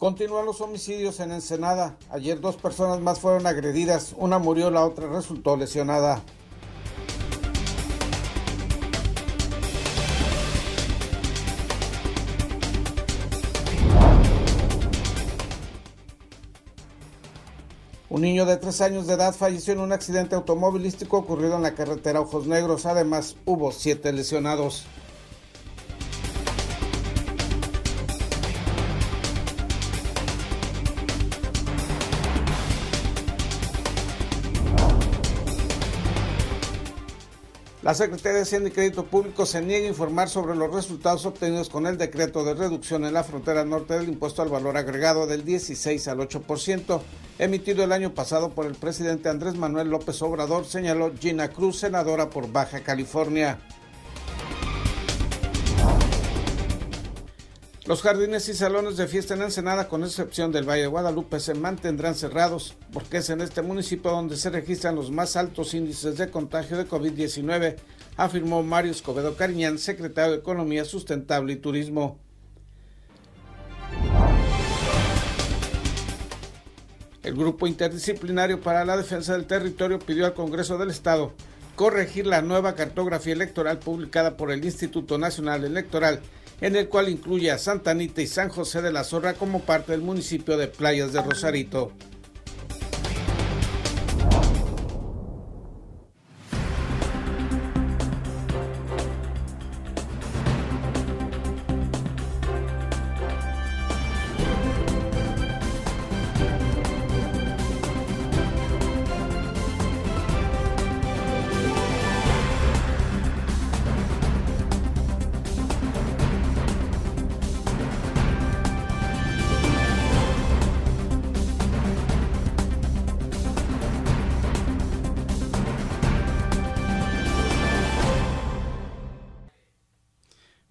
Continúan los homicidios en Ensenada. Ayer dos personas más fueron agredidas. Una murió, la otra resultó lesionada. Un niño de tres años de edad falleció en un accidente automovilístico ocurrido en la carretera Ojos Negros. Además, hubo siete lesionados. La Secretaría de Hacienda y Crédito Público se niega a informar sobre los resultados obtenidos con el decreto de reducción en la frontera norte del impuesto al valor agregado del 16 al 8%, emitido el año pasado por el presidente Andrés Manuel López Obrador, señaló Gina Cruz, senadora por Baja California. Los jardines y salones de fiesta en Ensenada, con excepción del Valle de Guadalupe, se mantendrán cerrados porque es en este municipio donde se registran los más altos índices de contagio de COVID-19, afirmó Mario Escobedo Cariñán, secretario de Economía Sustentable y Turismo. El Grupo Interdisciplinario para la Defensa del Territorio pidió al Congreso del Estado corregir la nueva cartografía electoral publicada por el Instituto Nacional Electoral en el cual incluye a Santa Anita y San José de la Zorra como parte del municipio de Playas de Rosarito.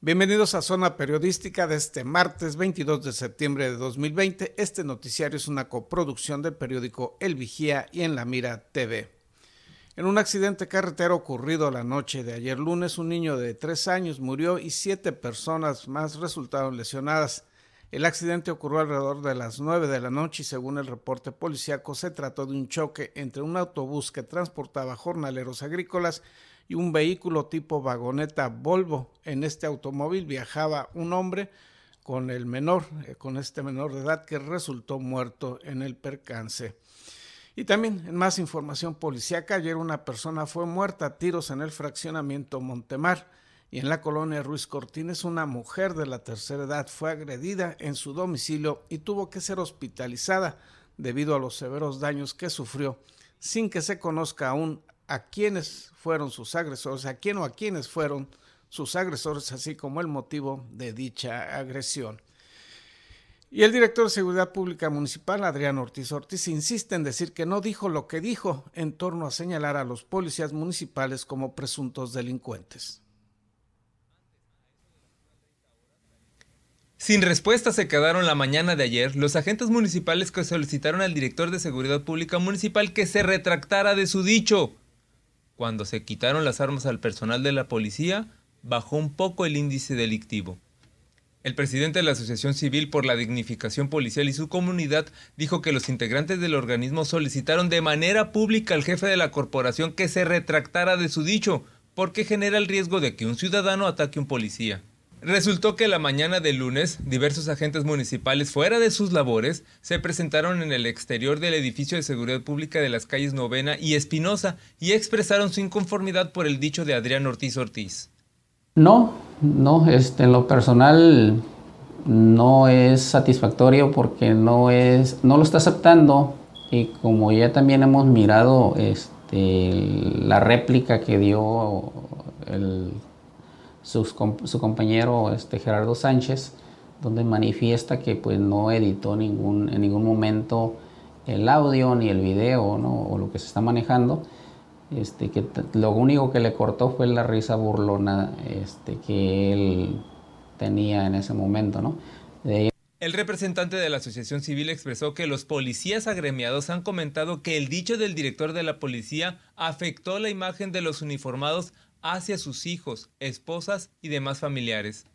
Bienvenidos a Zona Periodística de este martes 22 de septiembre de 2020. Este noticiario es una coproducción del periódico El Vigía y en La Mira TV. En un accidente carretero ocurrido la noche de ayer lunes, un niño de tres años murió y siete personas más resultaron lesionadas. El accidente ocurrió alrededor de las nueve de la noche y según el reporte policíaco se trató de un choque entre un autobús que transportaba jornaleros agrícolas y un vehículo tipo vagoneta Volvo. En este automóvil viajaba un hombre con el menor, eh, con este menor de edad que resultó muerto en el percance. Y también en más información policíaca, ayer una persona fue muerta a tiros en el fraccionamiento Montemar y en la colonia Ruiz Cortines una mujer de la tercera edad fue agredida en su domicilio y tuvo que ser hospitalizada debido a los severos daños que sufrió sin que se conozca aún a quiénes fueron sus agresores, a quién o a quiénes fueron sus agresores, así como el motivo de dicha agresión. Y el director de Seguridad Pública Municipal, Adrián Ortiz Ortiz, insiste en decir que no dijo lo que dijo en torno a señalar a los policías municipales como presuntos delincuentes. Sin respuesta se quedaron la mañana de ayer los agentes municipales que solicitaron al director de Seguridad Pública Municipal que se retractara de su dicho. Cuando se quitaron las armas al personal de la policía, bajó un poco el índice delictivo. El presidente de la Asociación Civil por la Dignificación Policial y su comunidad dijo que los integrantes del organismo solicitaron de manera pública al jefe de la corporación que se retractara de su dicho, porque genera el riesgo de que un ciudadano ataque a un policía. Resultó que la mañana del lunes, diversos agentes municipales fuera de sus labores se presentaron en el exterior del edificio de seguridad pública de las calles Novena y Espinosa y expresaron su inconformidad por el dicho de Adrián Ortiz Ortiz. No, no, este, en lo personal no es satisfactorio porque no, es, no lo está aceptando y como ya también hemos mirado este, la réplica que dio el su compañero este, Gerardo Sánchez, donde manifiesta que pues, no editó ningún, en ningún momento el audio ni el video o lo que se está manejando. Este, que lo único que le cortó fue la risa burlona este, que él tenía en ese momento. ¿no? El representante de la Asociación Civil expresó que los policías agremiados han comentado que el dicho del director de la policía afectó la imagen de los uniformados hacia sus hijos, esposas y demás familiares.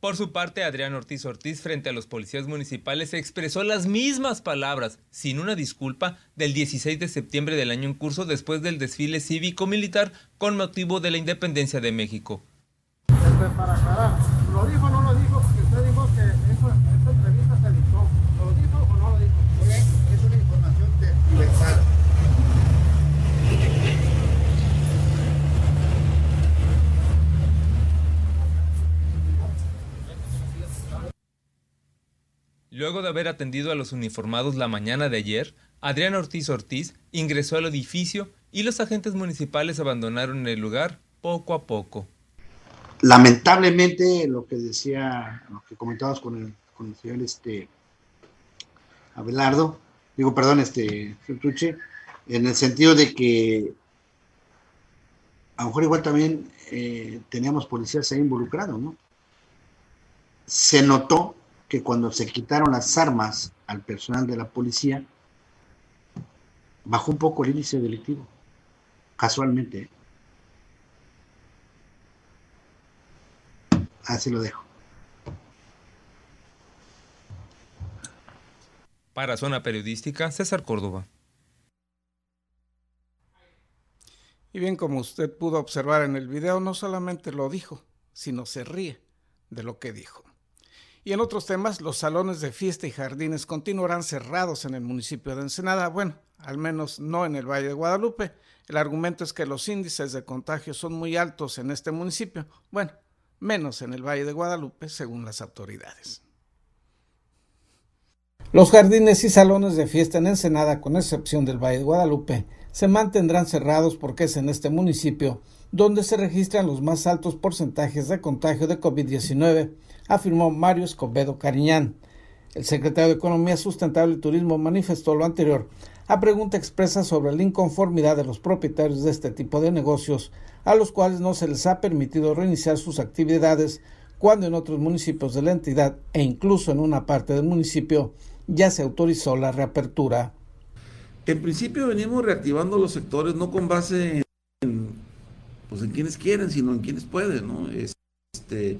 Por su parte, Adrián Ortiz Ortiz, frente a los policías municipales, expresó las mismas palabras, sin una disculpa, del 16 de septiembre del año en curso después del desfile cívico-militar con motivo de la independencia de México. ¿Lo dijo no lo dijo? Usted dijo que eso, esa entrevista se dictó. ¿Lo dijo o no lo dijo? Es una información universal. Luego de haber atendido a los uniformados la mañana de ayer, Adrián Ortiz Ortiz ingresó al edificio y los agentes municipales abandonaron el lugar poco a poco. Lamentablemente, lo que decía, lo que comentabas con el, con el señor este, Abelardo, digo, perdón, este, Truche, en el sentido de que a lo mejor igual también eh, teníamos policías ahí involucrados, ¿no? Se notó que cuando se quitaron las armas al personal de la policía, bajó un poco el índice delictivo, casualmente. Así lo dejo. Para Zona Periodística, César Córdoba. Y bien, como usted pudo observar en el video, no solamente lo dijo, sino se ríe de lo que dijo. Y en otros temas, los salones de fiesta y jardines continuarán cerrados en el municipio de Ensenada, bueno, al menos no en el Valle de Guadalupe. El argumento es que los índices de contagio son muy altos en este municipio, bueno, menos en el Valle de Guadalupe, según las autoridades. Los jardines y salones de fiesta en Ensenada, con excepción del Valle de Guadalupe, se mantendrán cerrados porque es en este municipio donde se registran los más altos porcentajes de contagio de COVID-19 afirmó Mario Escobedo Cariñán. El secretario de Economía Sustentable y Turismo manifestó lo anterior a pregunta expresa sobre la inconformidad de los propietarios de este tipo de negocios, a los cuales no se les ha permitido reiniciar sus actividades cuando en otros municipios de la entidad e incluso en una parte del municipio ya se autorizó la reapertura. En principio venimos reactivando los sectores no con base en, pues en quienes quieren, sino en quienes pueden, ¿no? Este,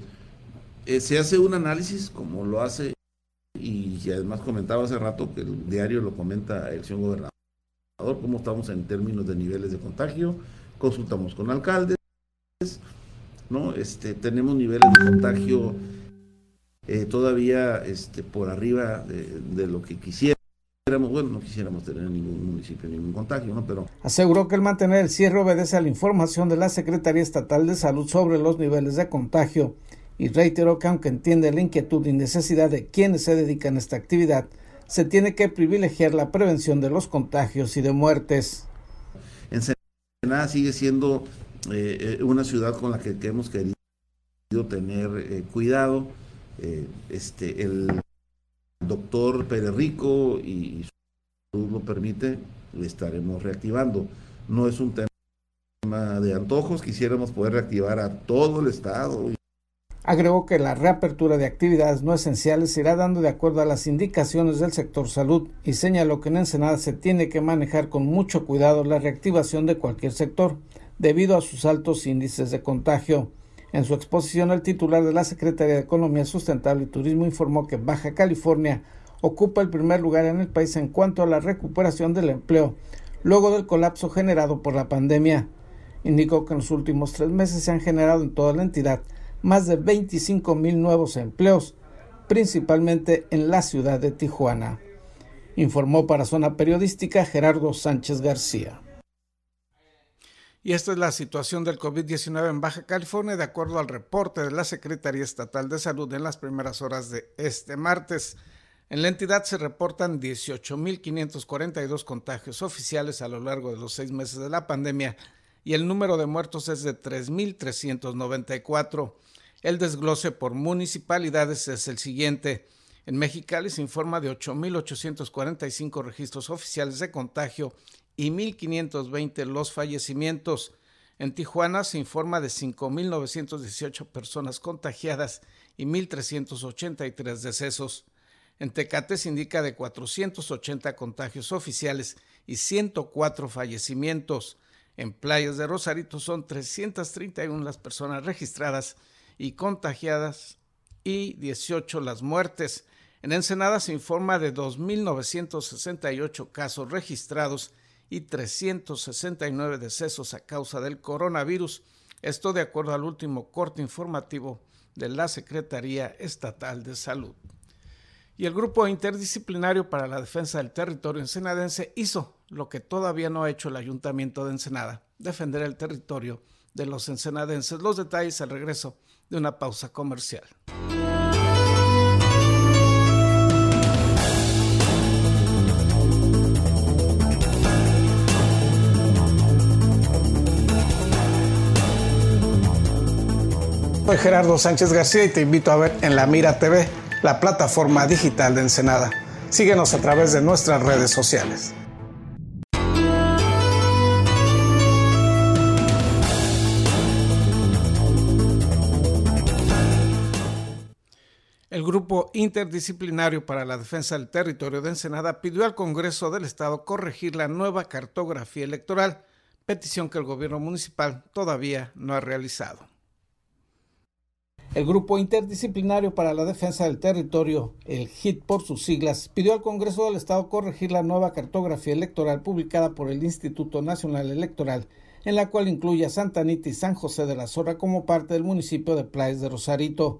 eh, se hace un análisis, como lo hace, y, además comentaba hace rato que el diario lo comenta el señor gobernador, cómo estamos en términos de niveles de contagio, consultamos con alcaldes, ¿no? Este, tenemos niveles de contagio eh, todavía este, por arriba de, lo que quisiéramos. Bueno, no quisiéramos tener en ningún municipio ningún contagio, ¿no? Pero aseguró que el mantener el cierre obedece a la información de la Secretaría Estatal de Salud sobre los niveles de contagio y reiteró que aunque entiende la inquietud y necesidad de quienes se dedican a esta actividad, se tiene que privilegiar la prevención de los contagios y de muertes. Ensenada sigue siendo eh, eh, una ciudad con la que, hemos querido tener eh, cuidado. este, el doctor Pérez Rico y, su salud lo permite, le estaremos reactivando. No es un tema de antojos, quisiéramos poder reactivar a todo el estado Agregó que la reapertura de actividades no esenciales se irá dando de acuerdo a las indicaciones del sector salud y señaló que en Ensenada se tiene que manejar con mucho cuidado la reactivación de cualquier sector debido a sus altos índices de contagio. En su exposición, el titular de la Secretaría de Economía Sustentable y Turismo informó que Baja California ocupa el primer lugar en el país en cuanto a la recuperación del empleo, luego del colapso generado por la pandemia. Indicó que en los últimos tres meses se han generado en toda la entidad más de 25 mil nuevos empleos, principalmente en la ciudad de Tijuana. Informó para Zona Periodística Gerardo Sánchez García. Y esta es la situación del COVID-19 en Baja California, de acuerdo al reporte de la Secretaría Estatal de Salud en las primeras horas de este martes. En la entidad se reportan 18.542 contagios oficiales a lo largo de los seis meses de la pandemia y el número de muertos es de 3.394. El desglose por municipalidades es el siguiente. En Mexicali se informa de 8.845 registros oficiales de contagio y 1.520 los fallecimientos. En Tijuana se informa de 5.918 personas contagiadas y 1.383 decesos. En Tecate se indica de 480 contagios oficiales y 104 fallecimientos. En Playas de Rosarito son 331 las personas registradas y contagiadas y 18 las muertes. En Ensenada se informa de 2.968 casos registrados y 369 decesos a causa del coronavirus. Esto de acuerdo al último corte informativo de la Secretaría Estatal de Salud. Y el Grupo Interdisciplinario para la Defensa del Territorio Ensenadense hizo lo que todavía no ha hecho el Ayuntamiento de Ensenada, defender el territorio de los ensenadenses. Los detalles al regreso de una pausa comercial. Soy Gerardo Sánchez García y te invito a ver en La Mira TV, la plataforma digital de Ensenada. Síguenos a través de nuestras redes sociales. Grupo Interdisciplinario para la Defensa del Territorio de Ensenada pidió al Congreso del Estado corregir la nueva cartografía electoral, petición que el gobierno municipal todavía no ha realizado. El Grupo Interdisciplinario para la Defensa del Territorio, el HIT por sus siglas, pidió al Congreso del Estado corregir la nueva cartografía electoral publicada por el Instituto Nacional Electoral, en la cual incluye a Santa Anita y San José de la Zorra como parte del municipio de Playas de Rosarito.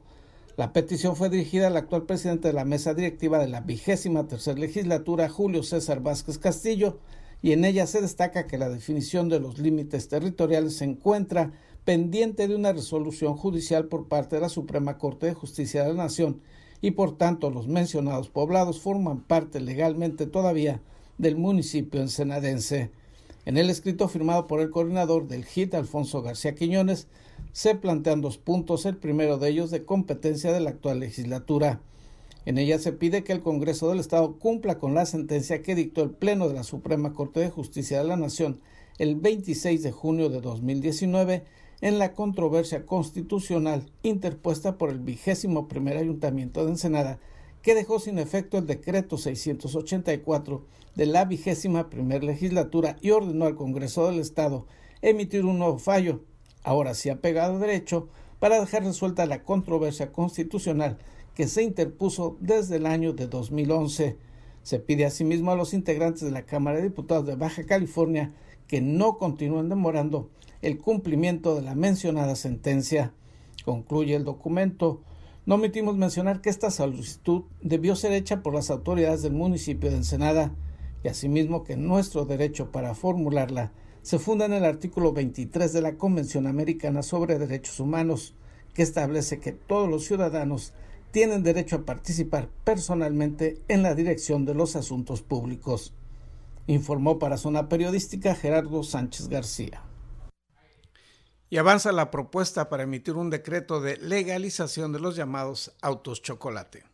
La petición fue dirigida al actual presidente de la mesa directiva de la vigésima tercera legislatura, Julio César Vázquez Castillo, y en ella se destaca que la definición de los límites territoriales se encuentra pendiente de una resolución judicial por parte de la Suprema Corte de Justicia de la Nación y por tanto los mencionados poblados forman parte legalmente todavía del municipio ensenadense. En el escrito firmado por el coordinador del HIT, Alfonso García Quiñones, se plantean dos puntos, el primero de ellos de competencia de la actual legislatura. En ella se pide que el Congreso del Estado cumpla con la sentencia que dictó el Pleno de la Suprema Corte de Justicia de la Nación el 26 de junio de 2019 en la controversia constitucional interpuesta por el vigésimo primer ayuntamiento de Ensenada, que dejó sin efecto el decreto 684 de la vigésima primer legislatura y ordenó al Congreso del Estado emitir un nuevo fallo, ahora sí apegado a derecho, para dejar resuelta la controversia constitucional que se interpuso desde el año de 2011. Se pide asimismo a los integrantes de la Cámara de Diputados de Baja California que no continúen demorando el cumplimiento de la mencionada sentencia. Concluye el documento. No omitimos mencionar que esta solicitud debió ser hecha por las autoridades del municipio de Ensenada y asimismo que nuestro derecho para formularla se funda en el artículo 23 de la Convención Americana sobre Derechos Humanos, que establece que todos los ciudadanos tienen derecho a participar personalmente en la dirección de los asuntos públicos. Informó para Zona Periodística Gerardo Sánchez García y avanza la propuesta para emitir un decreto de legalización de los llamados autos chocolate.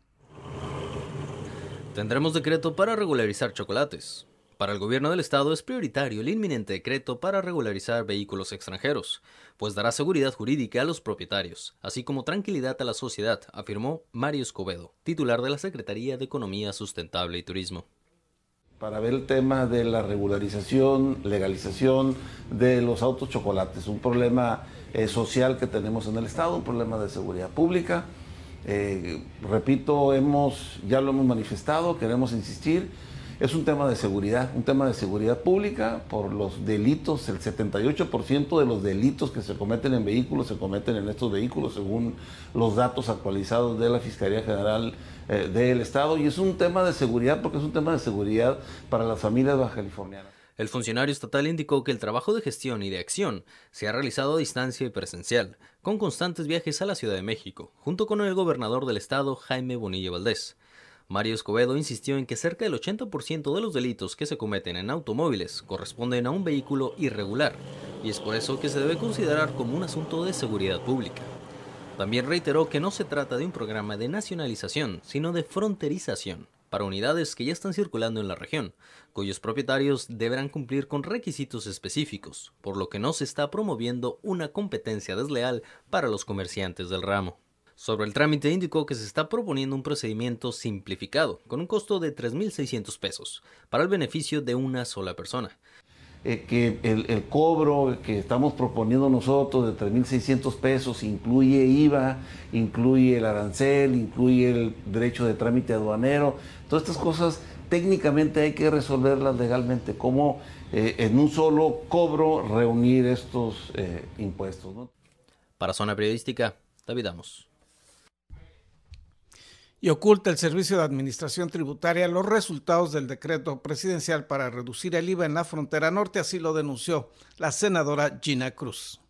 Tendremos decreto para regularizar chocolates. Para el gobierno del estado es prioritario el inminente decreto para regularizar vehículos extranjeros, pues dará seguridad jurídica a los propietarios, así como tranquilidad a la sociedad, afirmó Mario Escobedo, titular de la Secretaría de Economía Sustentable y Turismo para ver el tema de la regularización, legalización de los autos chocolates, un problema eh, social que tenemos en el Estado, un problema de seguridad pública. Eh, repito, hemos, ya lo hemos manifestado, queremos insistir, es un tema de seguridad, un tema de seguridad pública por los delitos, el 78% de los delitos que se cometen en vehículos se cometen en estos vehículos según los datos actualizados de la Fiscalía General eh, del Estado y es un tema de seguridad porque es un tema de seguridad para las familias baja californianas. El funcionario estatal indicó que el trabajo de gestión y de acción se ha realizado a distancia y presencial, con constantes viajes a la Ciudad de México, junto con el gobernador del estado, Jaime Bonilla Valdés. Mario Escobedo insistió en que cerca del 80% de los delitos que se cometen en automóviles corresponden a un vehículo irregular, y es por eso que se debe considerar como un asunto de seguridad pública. También reiteró que no se trata de un programa de nacionalización, sino de fronterización para unidades que ya están circulando en la región, cuyos propietarios deberán cumplir con requisitos específicos, por lo que no se está promoviendo una competencia desleal para los comerciantes del ramo. Sobre el trámite indicó que se está proponiendo un procedimiento simplificado, con un costo de 3.600 pesos, para el beneficio de una sola persona. eh, que el, cobro que estamos proponiendo nosotros de 3.600 pesos incluye IVA, incluye el arancel, incluye el derecho de trámite aduanero. Todas estas cosas técnicamente hay que resolverlas legalmente. ¿Cómo eh, en un solo cobro reunir estos eh, impuestos? Para Zona Periodística, David Amos y oculta el Servicio de Administración Tributaria los resultados del decreto presidencial para reducir el IVA en la frontera norte, así lo denunció la senadora Gina Cruz.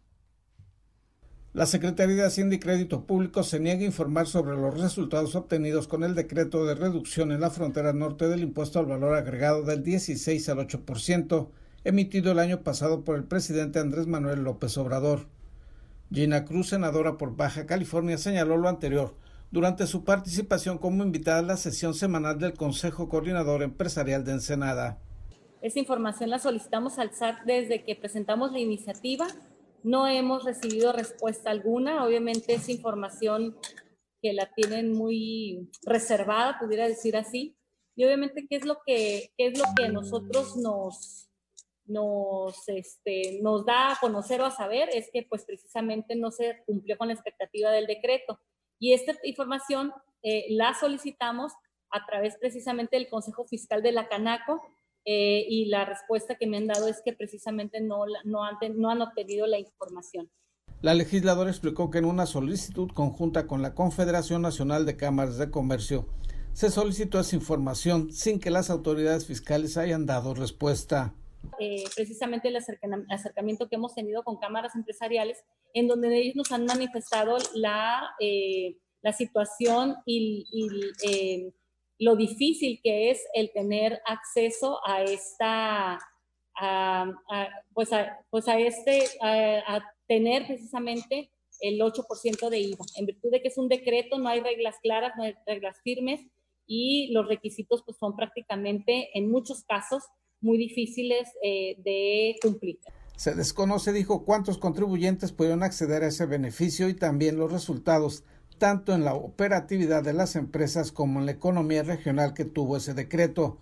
La Secretaría de Hacienda y Crédito Público se niega a informar sobre los resultados obtenidos con el decreto de reducción en la frontera norte del impuesto al valor agregado del 16 al 8%, emitido el año pasado por el presidente Andrés Manuel López Obrador. Gina Cruz, senadora por Baja California, señaló lo anterior durante su participación como invitada a la sesión semanal del Consejo Coordinador Empresarial de Ensenada. Esta información la solicitamos al SAT desde que presentamos la iniciativa. No hemos recibido respuesta alguna. Obviamente es información que la tienen muy reservada, pudiera decir así. Y obviamente, ¿qué es lo que, qué es lo que nosotros nos, nos, este, nos da a conocer o a saber? Es que pues precisamente no se cumplió con la expectativa del decreto. Y esta información eh, la solicitamos a través precisamente del Consejo Fiscal de la Canaco eh, y la respuesta que me han dado es que precisamente no, no, han, no han obtenido la información. La legisladora explicó que en una solicitud conjunta con la Confederación Nacional de Cámaras de Comercio se solicitó esa información sin que las autoridades fiscales hayan dado respuesta. Eh, precisamente el acercamiento que hemos tenido con cámaras empresariales, en donde ellos nos han manifestado la, eh, la situación y, eh, lo difícil que es el tener acceso a esta, pues, a, pues a este, a, tener precisamente el 8% de IVA. En virtud de que es un decreto, no hay reglas claras, no hay reglas firmes y los requisitos pues son prácticamente en muchos casos muy difíciles eh, de cumplir. Se desconoce, dijo, cuántos contribuyentes pudieron acceder a ese beneficio y también los resultados, tanto en la operatividad de las empresas como en la economía regional que tuvo ese decreto.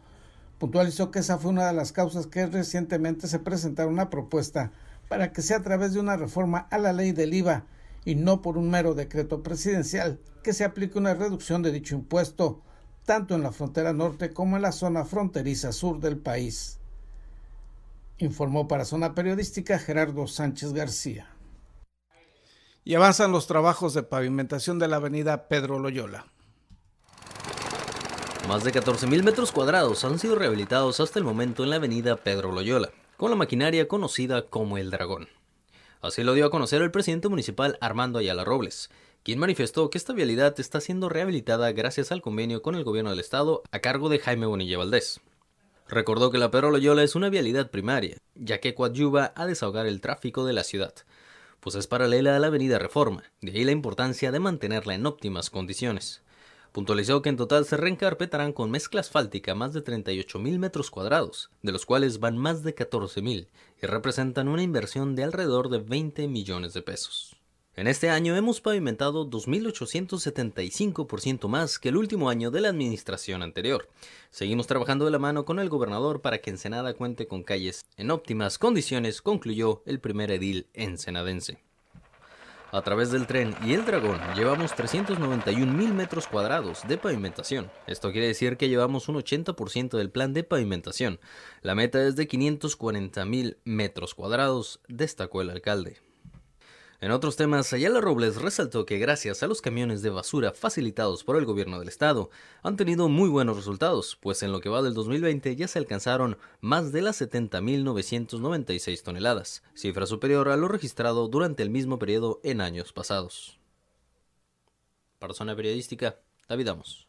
Puntualizó que esa fue una de las causas que recientemente se presentaron una propuesta para que sea a través de una reforma a la ley del IVA y no por un mero decreto presidencial que se aplique una reducción de dicho impuesto tanto en la frontera norte como en la zona fronteriza sur del país. Informó para Zona Periodística Gerardo Sánchez García. Y avanzan los trabajos de pavimentación de la avenida Pedro Loyola. Más de 14.000 metros cuadrados han sido rehabilitados hasta el momento en la avenida Pedro Loyola, con la maquinaria conocida como el Dragón. Así lo dio a conocer el presidente municipal Armando Ayala Robles, quien manifestó que esta vialidad está siendo rehabilitada gracias al convenio con el gobierno del estado a cargo de Jaime Bonilla Valdés. Recordó que la Pedro Loyola es una vialidad primaria, ya que coadyuva a desahogar el tráfico de la ciudad, pues es paralela a la avenida Reforma, de ahí la importancia de mantenerla en óptimas condiciones. Puntualizó que en total se reencarpetarán con mezcla asfáltica más de 38.000 metros cuadrados, de los cuales van más de 14.000 y representan una inversión de alrededor de 20 millones de pesos. En este año hemos pavimentado 2.875% más que el último año de la administración anterior. Seguimos trabajando de la mano con el gobernador para que Ensenada cuente con calles en óptimas condiciones, concluyó el primer edil ensenadense. A través del tren y el dragón llevamos 391 mil metros cuadrados de pavimentación. Esto quiere decir que llevamos un 80% del plan de pavimentación. La meta es de 540 mil metros cuadrados, destacó el alcalde. En otros temas, Ayala Robles resaltó que gracias a los camiones de basura facilitados por el gobierno del estado, han tenido muy buenos resultados, pues en lo que va del 2020 ya se alcanzaron más de las 70.996 toneladas, cifra superior a lo registrado durante el mismo periodo en años pasados. Para Zona Periodística, David Amos.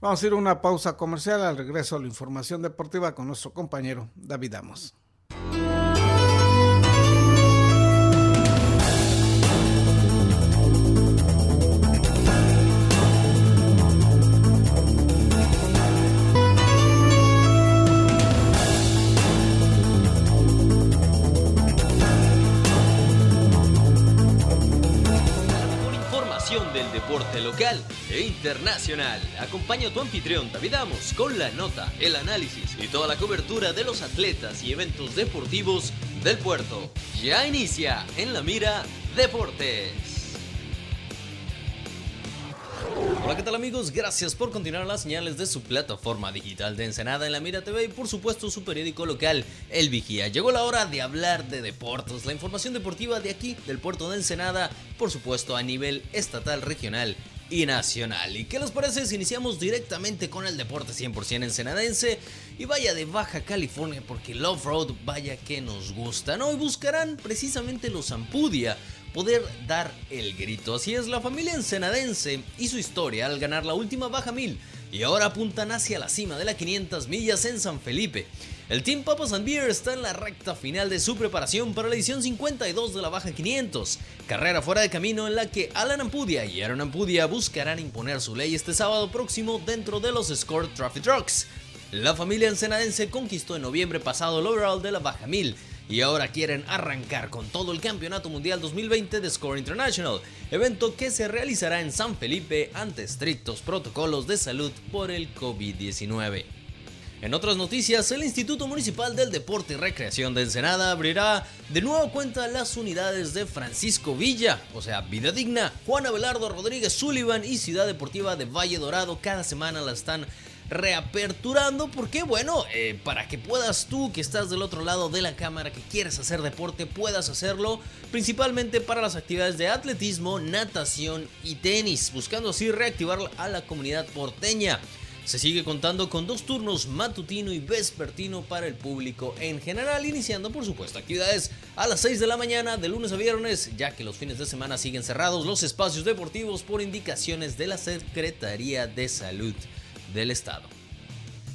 Vamos a ir a una pausa comercial al regreso a la información deportiva con nuestro compañero David Amos. del deporte local e internacional. Acompaña a tu anfitrión David Amos con la nota, el análisis y toda la cobertura de los atletas y eventos deportivos del puerto. Ya inicia en la mira Deportes. Hola, ¿qué tal amigos? Gracias por continuar las señales de su plataforma digital de Ensenada en la Mira TV y por supuesto su periódico local, El Vigía. Llegó la hora de hablar de deportes, la información deportiva de aquí, del puerto de Ensenada, por supuesto a nivel estatal, regional y nacional. ¿Y qué les parece si iniciamos directamente con el deporte 100% ensenadense? Y vaya de Baja California porque el off-road vaya que nos gusta, ¿no? Y buscarán precisamente los Ampudia poder dar el grito. Así es, la familia ensenadense y su historia al ganar la última baja mil y ahora apuntan hacia la cima de las 500 millas en San Felipe. El Team Papas and Beer está en la recta final de su preparación para la edición 52 de la Baja 500, carrera fuera de camino en la que Alan Ampudia y Aaron Ampudia buscarán imponer su ley este sábado próximo dentro de los Score Trophy Trucks. La familia ensenadense conquistó en noviembre pasado el overall de la Baja 1000 y ahora quieren arrancar con todo el Campeonato Mundial 2020 de Score International, evento que se realizará en San Felipe ante estrictos protocolos de salud por el COVID-19. En otras noticias, el Instituto Municipal del Deporte y Recreación de Ensenada abrirá de nuevo cuenta las unidades de Francisco Villa, o sea, Vida Digna, Juan Abelardo Rodríguez Sullivan y Ciudad Deportiva de Valle Dorado. Cada semana la están reaperturando porque bueno, eh, para que puedas tú que estás del otro lado de la cámara, que quieres hacer deporte, puedas hacerlo, principalmente para las actividades de atletismo, natación y tenis, buscando así reactivar a la comunidad porteña. Se sigue contando con dos turnos matutino y vespertino para el público en general, iniciando por supuesto actividades a las 6 de la mañana de lunes a viernes, ya que los fines de semana siguen cerrados los espacios deportivos por indicaciones de la Secretaría de Salud del Estado.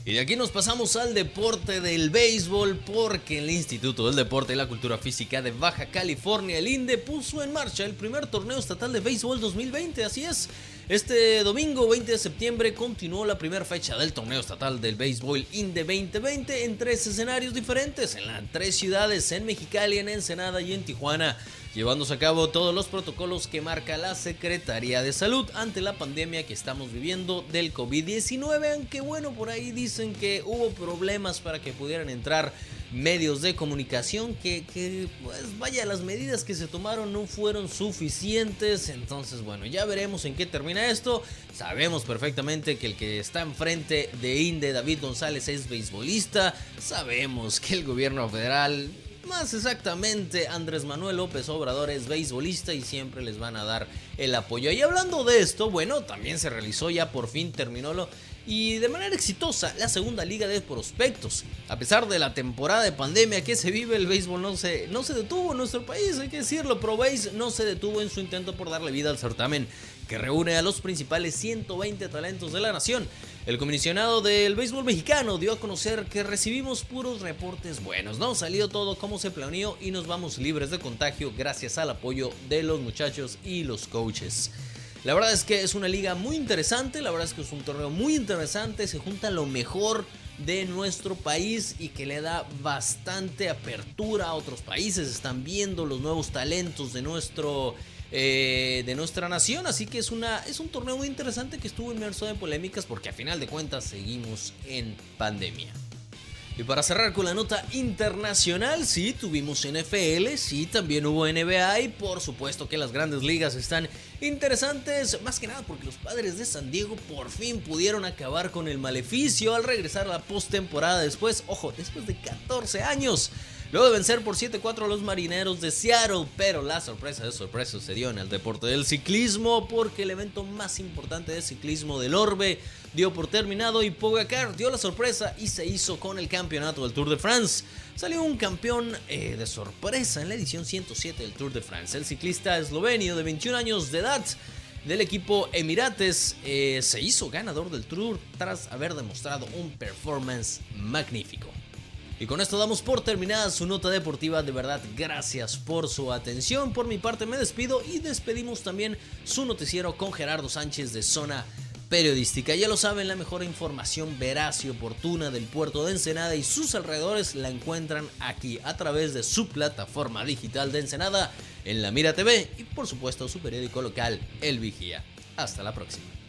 Y de aquí nos pasamos al deporte del béisbol porque el Instituto del Deporte y la Cultura Física de Baja California, el INDE, puso en marcha el primer torneo estatal de béisbol 2020, así es. Este domingo 20 de septiembre continuó la primera fecha del torneo estatal del béisbol INDE 2020 en tres escenarios diferentes, en las tres ciudades, en Mexicali, en Ensenada y en Tijuana llevándose a cabo todos los protocolos que marca la Secretaría de Salud ante la pandemia que estamos viviendo del COVID-19, aunque bueno, por ahí dicen que hubo problemas para que pudieran entrar medios de comunicación que, pues vaya, las medidas que se tomaron no fueron suficientes. Entonces, bueno, ya veremos en qué termina esto. Sabemos perfectamente que el que está enfrente de INDE, David González, es beisbolista. Sabemos que el gobierno federal más exactamente, Andrés Manuel López Obrador es beisbolista y siempre les van a dar el apoyo. Y hablando de esto, bueno, también se realizó ya por fin, terminó lo, y de manera exitosa la segunda liga de prospectos. A pesar de la temporada de pandemia que se vive, el béisbol no se, no se detuvo en nuestro país, hay que decirlo. ProBase no se detuvo en su intento por darle vida al certamen que reúne a los principales 120 talentos de la nación. El comisionado del béisbol mexicano dio a conocer que recibimos puros reportes buenos, ¿no? Salió todo como se planeó y nos vamos libres de contagio gracias al apoyo de los muchachos y los coaches. La verdad es que es una liga muy interesante, la verdad es que es un torneo muy interesante, se junta lo mejor de nuestro país y que le da bastante apertura a otros países, están viendo los nuevos talentos de nuestro eh, de nuestra nación. Así que es, una, es un torneo muy interesante que estuvo inmerso en polémicas porque a final de cuentas seguimos en pandemia. Y para cerrar con la nota internacional, sí, tuvimos NFL, sí, también hubo NBA y por supuesto que las grandes ligas están interesantes, más que nada porque los padres de San Diego por fin pudieron acabar con el maleficio al regresar a la postemporada después, ojo, después de 14 años. Luego de vencer por 7-4 a los marineros de Seattle, pero la sorpresa de sorpresa sucedió en el deporte del ciclismo porque el evento más importante de ciclismo del Orbe dio por terminado y Pogacar dio la sorpresa y se hizo con el campeonato del Tour de France. Salió un campeón eh, de sorpresa en la edición 107 del Tour de France. El ciclista eslovenio de 21 años de edad del equipo Emirates eh, se hizo ganador del Tour tras haber demostrado un performance magnífico. Y con esto damos por terminada su nota deportiva. De verdad, gracias por su atención. Por mi parte me despido y despedimos también su noticiero con Gerardo Sánchez de Zona Periodística. Ya lo saben, la mejor información veraz y oportuna del puerto de Ensenada y sus alrededores la encuentran aquí a través de su plataforma digital de Ensenada en La Mira TV y por supuesto su periódico local El Vigía. Hasta la próxima.